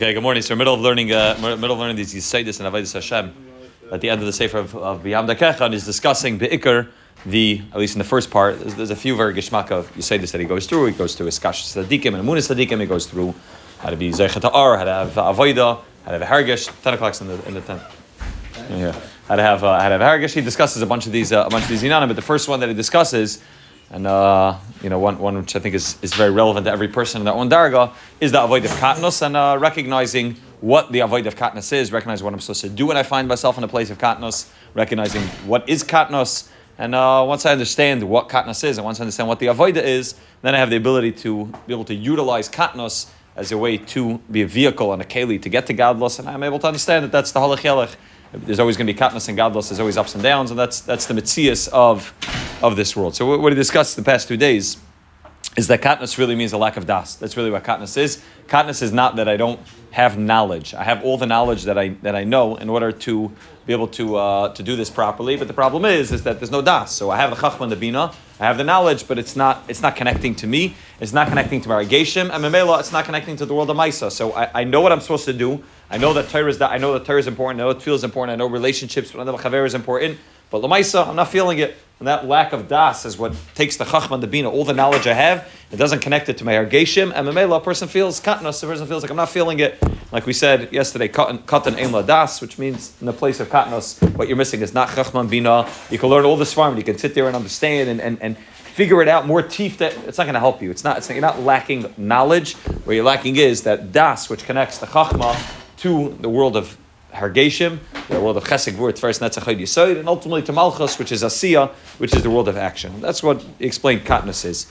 Okay, good morning. So, middle of learning, uh, middle of learning these Yisaidis and Avodah Hashem. At the end of the Sefer of, of B'Yam Darkechah is discussing Be'ikr, the at least in the first part. There's, there's a few very geshmak of Yisaidis that he goes through. He goes through Iskash Sadikim and Amunis Sadikim. He goes through how to be Zeichet Ar, how to have Avodah, how to have Hargish. Ten o'clock's in the in the ten. Yeah. How to have uh, how to have Hargish. He discusses a bunch of these uh, a bunch of these Inanim, but the first one that he discusses and uh, you know one, one which I think is, is very relevant to every person in their own darga is the avoid of katnus and uh, recognizing what the avoid of katnus is, recognizing what I'm supposed to do when I find myself in a place of katnus, recognizing what is katnus, and uh, once I understand what katnus is and once I understand what the avoida is, then I have the ability to be able to utilize katnus as a way to be a vehicle and a keli to get to gadlus, and I'm able to understand that that's the halach there's always going to be katnus and gadlus. There's always ups and downs, and that's that's the mitzias of of this world. So what we discussed the past two days is that katnus really means a lack of das. That's really what katnus is. Katnus is not that I don't have knowledge. I have all the knowledge that I that I know in order to be able to uh, to do this properly. But the problem is is that there's no das. So I have the chachma and the bina. I have the knowledge, but it's not it's not connecting to me. It's not connecting to my regation. And memela, it's not connecting to the world of Maisa. So I, I know what I'm supposed to do. I know that Torah is that I know that Torah is important. I know it feels important. I know relationships with another chaver is important. But lamaisa, I'm not feeling it. And that lack of das is what takes the chachma and the bina, all the knowledge I have, it doesn't connect it to my ergeshim. And memela, a person feels katnas. A person feels like I'm not feeling it. Like we said yesterday, katan ein la das, which means in the place of katnas, what you're missing is not chachma and bina. You can learn all this farm. And you can sit there and understand and, and, and figure it out more teeth that it's not going to help you. It's not. It's, not, you're not lacking knowledge. Where you're lacking is that das, which connects the chachma to the world of Hargeshim, the world of Chesed Gvur, first Netzachod Yisoid, and ultimately to Malchus, which is Asiya, which is the world of action. That's what he explained Katniss is.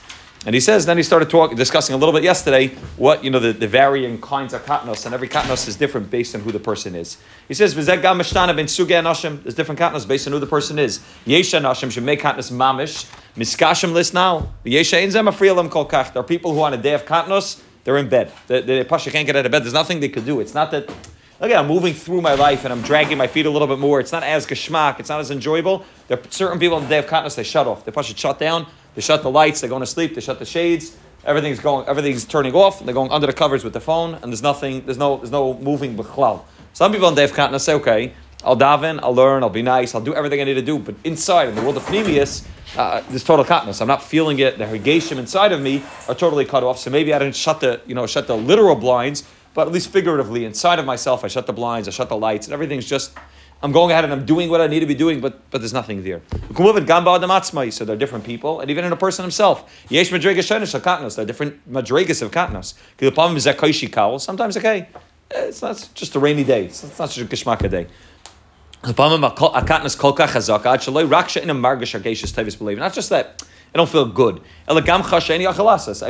And he says, then he started talking, discussing a little bit yesterday what, you know, the, the varying kinds of katnos, and every katnos is different based on who the person is. He says, mishtana ben suge there's different katnos based on who the person is. Yesha anashim should make katnos mamish, miskashim list now, yesha ein zem afriyalam kol kach. There are people who on a day of katnos, they're in bed. The, the pasha can't get out of bed. There's nothing they could do. It's not that Look, I'm moving through my life and I'm dragging my feet a little bit more. It's not as geschmack. It's not as enjoyable. There are certain people on the day of katnus, they shut off. They push it shut down. They shut the lights. They're going to sleep. They shut the shades. Everything's going. Everything's turning off. They're going under the covers with the phone, and there's nothing. There's no. There's no moving b'chlal. Some people on day of katnus say, okay, I'll daven, I'll learn, I'll be nice, I'll do everything I need to do. But inside, in the world of Pneumius, uh, there's total katnus. I'm not feeling it. The hergation inside of me are totally cut off. So maybe I didn't shut the, you know, shut the literal blinds, but at least figuratively, inside of myself, I shut the blinds, I shut the lights, and everything's just, I'm going ahead and I'm doing what I need to be doing, but, but there's nothing there. So they're different people, and even in a person himself. Yesh madregas katnos, they're different madregas of katnos. Sometimes, okay, eh, it's not just a rainy day, it's not just a geshmaka day. Not just that I don't feel good. I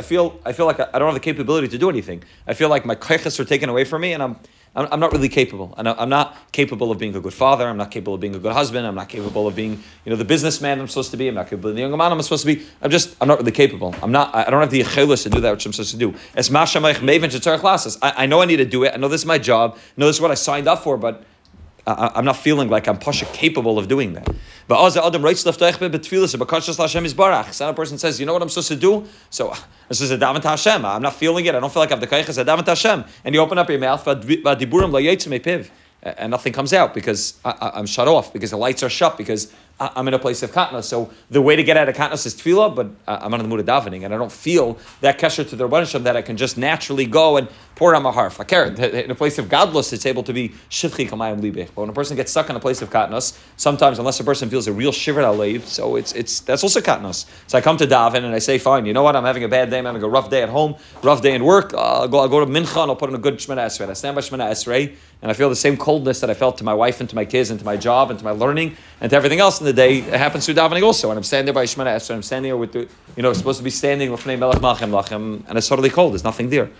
feel I feel like I don't have the capability to do anything. I feel like my kaichas are taken away from me, and I'm I'm not really capable. I'm not capable of being a good father. I'm not capable of being a good husband. I'm not capable of being, you know, the businessman I'm supposed to be. I'm not capable of being the young man I'm supposed to be. I'm just, I'm not really capable. I'm not, I don't have the achelis to do that which I'm supposed to do. As I, I know I need to do it. I know this is my job. I know this is what I signed up for, but I, am not feeling like I'm pasha capable of doing that. But Adam writes Some person says, you know what I'm supposed to do? So this is a daven Hashem. I'm not feeling it. I don't feel like I have the kaychas. A daven Hashem. And you open up your mouth, and nothing comes out because I, am shut off because the lights are shut because I, am in a place of katna. So the way to get out of katna is tefillah, but uh, I'm on the mood of davening and I don't feel that kesher to the Rabbanisham that I can just naturally go and pour on my harf. I care. In a place of gadlus, it's able to be shivchi kamayim libech. But when a person gets stuck in a place of katnas, sometimes unless a person feels a real shiver alev, so it's it's that's also katnas. So I come to daven and I say, fine, you know what? I'm having a bad day. I'm having a rough day at home, rough day in work. Uh, I'll go. I'll go to mincha and I'll put in a good shemana esrei. I stand by shemana esrei and I feel the same coldness that I felt to my wife and to my kids and to my job and to my learning and to everything else in the day. It happens through davening also. And I'm standing there by Shemana Esrei, I'm standing there with the, you know, supposed to be standing with Melech Malchem Lachem, and it's totally cold. There's nothing there.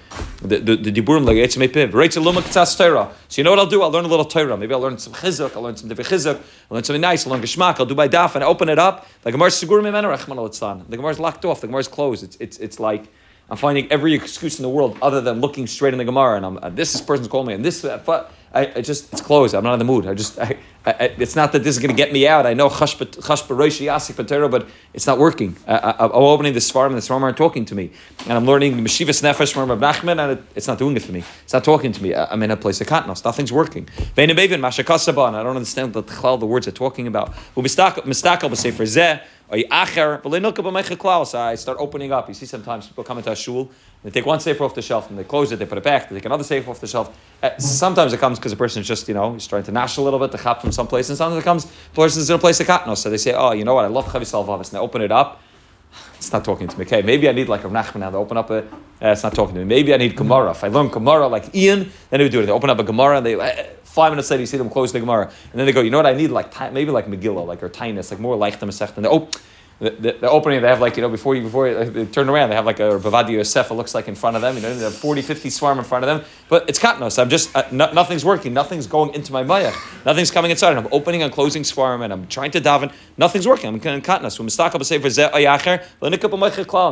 The diburim like. Rachel Luma K'tzas Torah. So you know what I'll do? I'll learn a little Torah. Maybe I'll learn some chizuk. I'll learn some different chizuk. I'll learn something nice. I'll learn geshmak. I'll do my daf and I open it up. Like the Gemara Sigurim Imenu Rechman al The Gemara is locked off. The Gemara is closed. It's, it's, it's like, I'm finding every excuse in the world other than looking straight in the Gemara, and I'm, uh, this person's calling me, and this, uh, I, I, just it's closed. I'm not in the mood. I just I, I, it's not that this is going to get me out. I know patero, but it's not working. I, am opening the svarim, and the svarim aren't talking to me, and I'm learning meshivas nefesh from Rav Nachman, and it, it's not doing it for me. It's not talking to me. I, am in a place of katnos. Nothing's working. and I don't understand the, the words are talking about. I start opening up. You see sometimes people come into a shul, they take one safer off the shelf and they close it, they put it back, they take another safer off the shelf. Uh, sometimes it comes because the person is just, you know, he's trying to nash a little bit, to chap from someplace, and sometimes it comes, the person's in a place of katnos. So they say, oh, you know what, I love chavis and they open it up. It's not talking to me. Okay, maybe I need like a Nachman now to open up a. Uh, it's not talking to me. Maybe I need Gemara. If I learn Gemara like Ian, then they would do it. They open up a Gemara and they. Uh, five minutes later, you see them close the Gemara, and then they go, you know what I need, like maybe like Megillah, like or Tainus, like more like the Masech, and they oh the, the, opening they have like you know before you before they turn around they have like a Bavadi Yosef looks like in front of them you know they have 40 50 swarm in front of them but it's katnos I'm just uh, no, nothing's working. Nothing's going into my maya. Nothing's coming inside. And I'm opening and closing swarm and I'm trying to daven. Nothing's working. I'm in katnos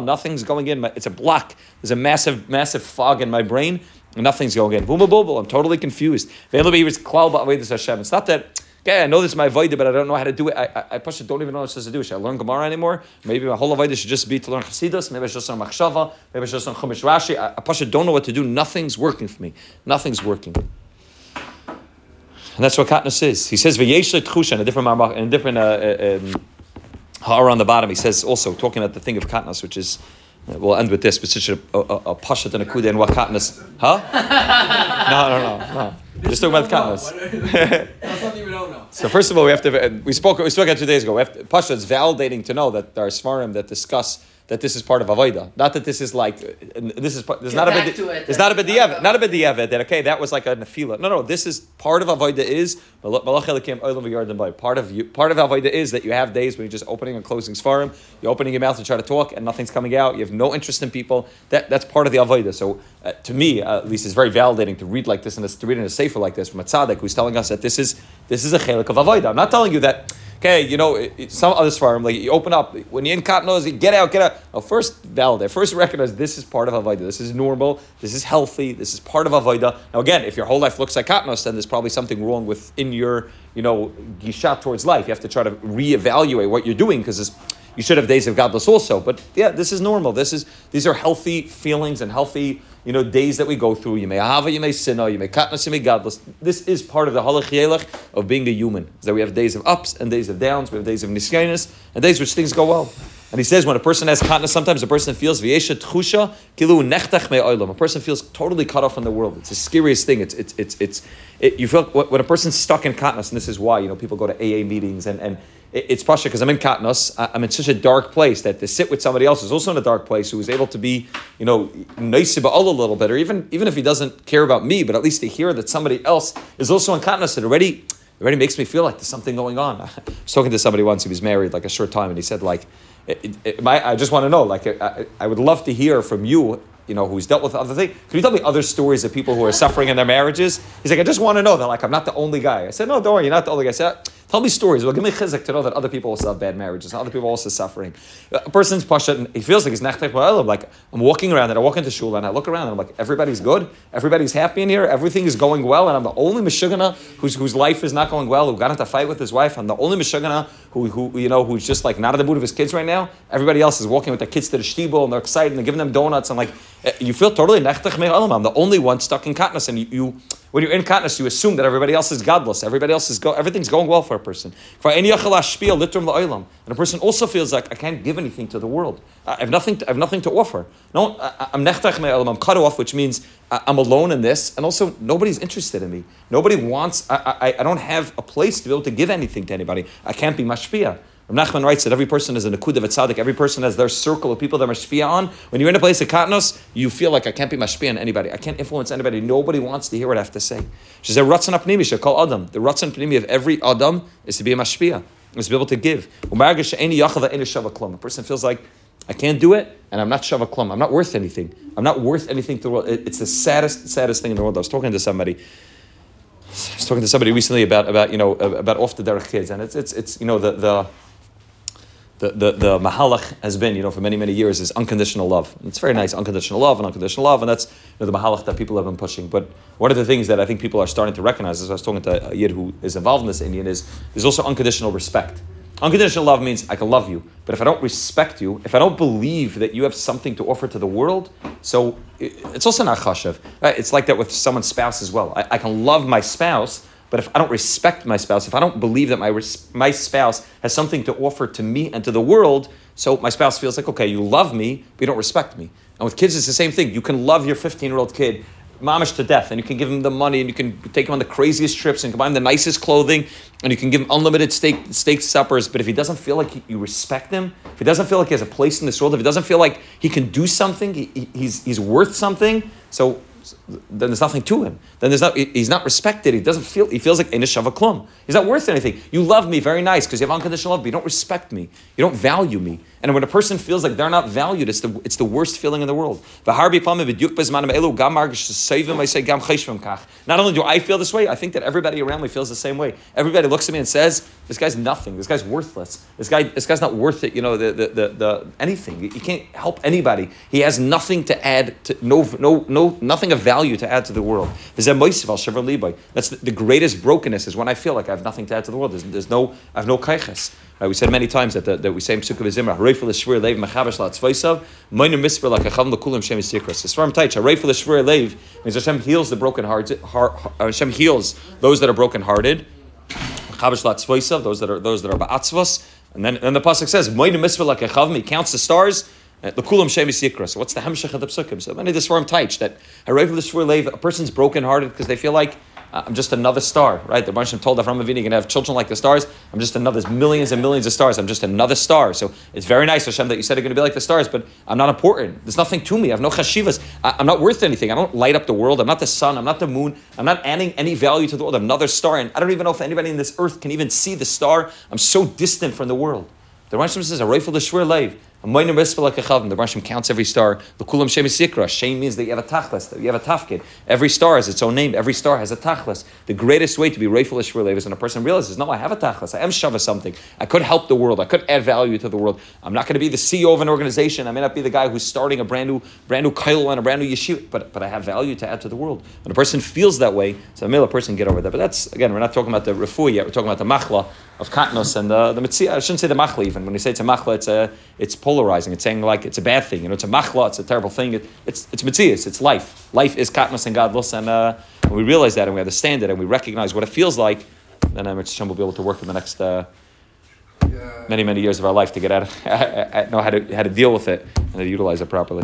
nothing's going in it's a block. There's a massive massive fog in my brain nothing's going in. I'm totally confused. It's not that Okay, I know this is my Vaida, but I don't know how to do it. I, I, I don't even know what I'm supposed to do. Should I learn Gemara anymore? Maybe my whole Vaida should just be to learn Chasidus. Maybe I should just learn Machshava. Maybe I should just learn Chumash Rashi. I, I don't know what to do. Nothing's working for me. Nothing's working. And that's what Katnus is. He says, V'yesh Tchusha, in a different, in a different, uh, uh, um, on the bottom, he says also, talking about the thing of Katnus, which is, We'll end with this, but such a, a, a pashat and a kuda and what katnas. Huh? no, no, no, no. Just talking about katnas. That's something we don't know. So first of all, we have to. Uh, we spoke. We spoke about two days ago. We have to, pasha. It's validating to know that there are svarim that discuss that this is part of avoida. Not that this is like this is there's not a bit there's not a b'diavad not a b'diavad that okay that was like a nefila. No, no, this is part of avoida is part of you part of avoida is that you have days when you're just opening and closing svarim, you're opening your mouth to try to talk and nothing's coming out. You have no interest in people. That that's part of the avoida. So uh, to me, uh, at least, it's very validating to read like this and to read in a sefer like this from a tzaddik who's telling us that this is this is a chelik of avoida. I'm not telling you that Okay, you know, it, it, some other svarim, like you open up, when you're in katnos, you get out, get out. Well, first validate, first recognize this is part of Avodah. This is normal, this is healthy, this is part of Avodah. Now, again, if your whole life looks like katnos, then there's probably something wrong within your, you know, gishat towards life. You have to try to reevaluate what you're doing because you should have days of gadlus also. But yeah, this is normal. This is these are healthy feelings and healthy you know, days that we go through. You may have you may sinna, you may katnas, you may gadlus. This is part of the halach of being a human. Is that we have days of ups and days of downs. We have days of nisyanis and days which things go well. And he says when a person has katnas, sometimes a person feels v'yesha tchusha kilu nechtach me'olam. A person feels totally cut off from the world. It's the scariest thing. It's it's it's it's. It, you feel when a person's stuck in katnas, and this is why you know people go to AA meetings and and it's pasha because I'm in Katnos. I'm in such a dark place that to sit with somebody else who's also in a dark place who is able to be, you know, nice about a little bit, or even even if he doesn't care about me, but at least to hear that somebody else is also in Katnos, it already it already makes me feel like there's something going on. I was talking to somebody once who was married like a short time, and he said like, it, it, my, I just want to know, like, I, I would love to hear from you you know, who's dealt with other things. Can you tell me other stories of people who are suffering in their marriages? He's like, I just want to know that, like, I'm not the only guy. I said, no, don't worry, you're not the only guy. I said, Tell me stories. Well, give me chizik to know that other people also have bad marriages, other people also suffering. A person's pasha, and he feels like he's nechtech Like I'm walking around and I walk into shul and I look around and I'm like, everybody's good, everybody's happy in here, everything is going well, and I'm the only meshugana whose whose life is not going well, who got into a fight with his wife. I'm the only meshugana who, who you know who's just like not in the mood of his kids right now. Everybody else is walking with their kids to the shtibel and they're excited and they're giving them donuts and like Eh, you feel totally nechtech I'm the only one stuck in katnas, and you, you when you're in katnas, you assume that everybody else is gadlus. Everybody else is go, everything's going well for a person. And a person also feels like I can't give anything to the world. I have nothing. To, I have nothing to offer. No, I'm nechtach I'm cut off, which means I'm alone in this, and also nobody's interested in me. Nobody wants. I, I, I don't have a place to be able to give anything to anybody. I can't be mashpia. Rav Nachman writes that every person is a nakud of tzaddik. Every person has their circle of people that are mashpia on. When you're in a place of katnos, you feel like I can't be mashpia on anybody. I can't influence anybody. Nobody wants to hear what I have to say. She said, "Ratzon apnimi call Adam." The ratzon apnimi of every Adam is to be a mashpia, is to be able to give. A person feels like I can't do it, and I'm not shavaklum. I'm not worth anything. I'm not worth anything to the world. It's the saddest, saddest thing in the world. I was talking to somebody. I was talking to somebody recently about about you know about off the derech kids, and it's it's it's you know the the the, the, the mahalach has been, you know, for many, many years is unconditional love. And it's very nice, unconditional love and unconditional love, and that's you know, the mahalach that people have been pushing. But one of the things that I think people are starting to recognize, as I was talking to a yid who is involved in this Indian, is there's also unconditional respect. Unconditional love means I can love you, but if I don't respect you, if I don't believe that you have something to offer to the world, so it's also not chashav. Right? It's like that with someone's spouse as well. I, I can love my spouse, but if I don't respect my spouse, if I don't believe that my, my spouse has something to offer to me and to the world, so my spouse feels like, okay, you love me, but you don't respect me. And with kids, it's the same thing. You can love your 15 year old kid mamish to death, and you can give him the money, and you can take him on the craziest trips, and buy him the nicest clothing, and you can give him unlimited steak steak suppers. But if he doesn't feel like you respect him, if he doesn't feel like he has a place in this world, if he doesn't feel like he can do something, he, he's he's worth something. So then there's nothing to him. Then there's not, he's not respected. He doesn't feel, he feels like klum. He's not worth anything. You love me, very nice, because you have unconditional love, but you don't respect me. You don't value me. And when a person feels like they're not valued, it's the, it's the worst feeling in the world. Not only do I feel this way, I think that everybody around me feels the same way. Everybody looks at me and says, this guy's nothing. This guy's worthless. This guy, this guy's not worth it, you know, the, the, the, the anything. He can't help anybody. He has nothing to add to, no, no, no, nothing of value to add to the world. That's the, the greatest brokenness is when I feel like I have nothing to add to the world. There's, there's no, I have no kaiches. Uh, we said many times that, the, that we say in Pesukei D'Zimra, Reifel Shvur Leiv Mechabesh Latzvaisav, Moiner Misper Like Achav L'Kulim Shem Yisikras. The Svarim Taich, Reifel Shvur Leiv means Hashem heals the broken hearted, heart, Hashem heals those that are broken hearted. Mechabesh Latzvaisav, those that are those that are Ba'atzvos. And then, then the pasuk says, Moiner Misper Like Achav, he counts the stars. The kulam shemis yikra. So what's the hemshech of the psukim? So many of the svarim taich that a person's broken hearted because they feel like uh, I'm just another star, right? The Baruch told Avram Avinu, you're going to have children like the stars. I'm just another, there's millions and millions of stars. I'm just another star. So it's very nice, Hashem, that you said you're going to be like the stars, but I'm not important. There's nothing to me. I have no chashivas. I, am not worth anything. I don't light up the world. I'm not the sun. I'm not the moon. I'm not adding any value to the world. I'm another star. And I don't even know if anybody in this earth can even see the star. I'm so distant from the world. The Baruch says, a rifle the shvur leiv. The Rashim counts every star. The Kulam Shem Sikra. Shem means that you have a tachlis, that you have a tafkid. Every star has its own name. Every star has a tachlis. The greatest way to be Reifel Ishvur is when a person realizes, no, I have a tachlis. I am Shava something. I could help the world. I could add value to the world. I'm not going to be the CEO of an organization. I may not be the guy who's starting a brand new, brand new kail and a brand new yeshiva, but, but I have value to add to the world. When a person feels that way, so a person get over that. But that's, again, we're not talking about the refu yet. We're talking about the machla of katnos and the, the mitzvah. I shouldn't say the machla even. When you say it's a machla, it's, a, it's polarizing. It's saying like it's a bad thing. You know, it's a machla, it's a terrible thing. It, it's it's mitzias, it's life. Life is katnas and gadlus, and uh, when we realize that and we understand it and we recognize what it feels like, then I'm Hashem will be able to work in the next uh, many many years of our life to get out of know how to how to deal with it and to utilize it properly.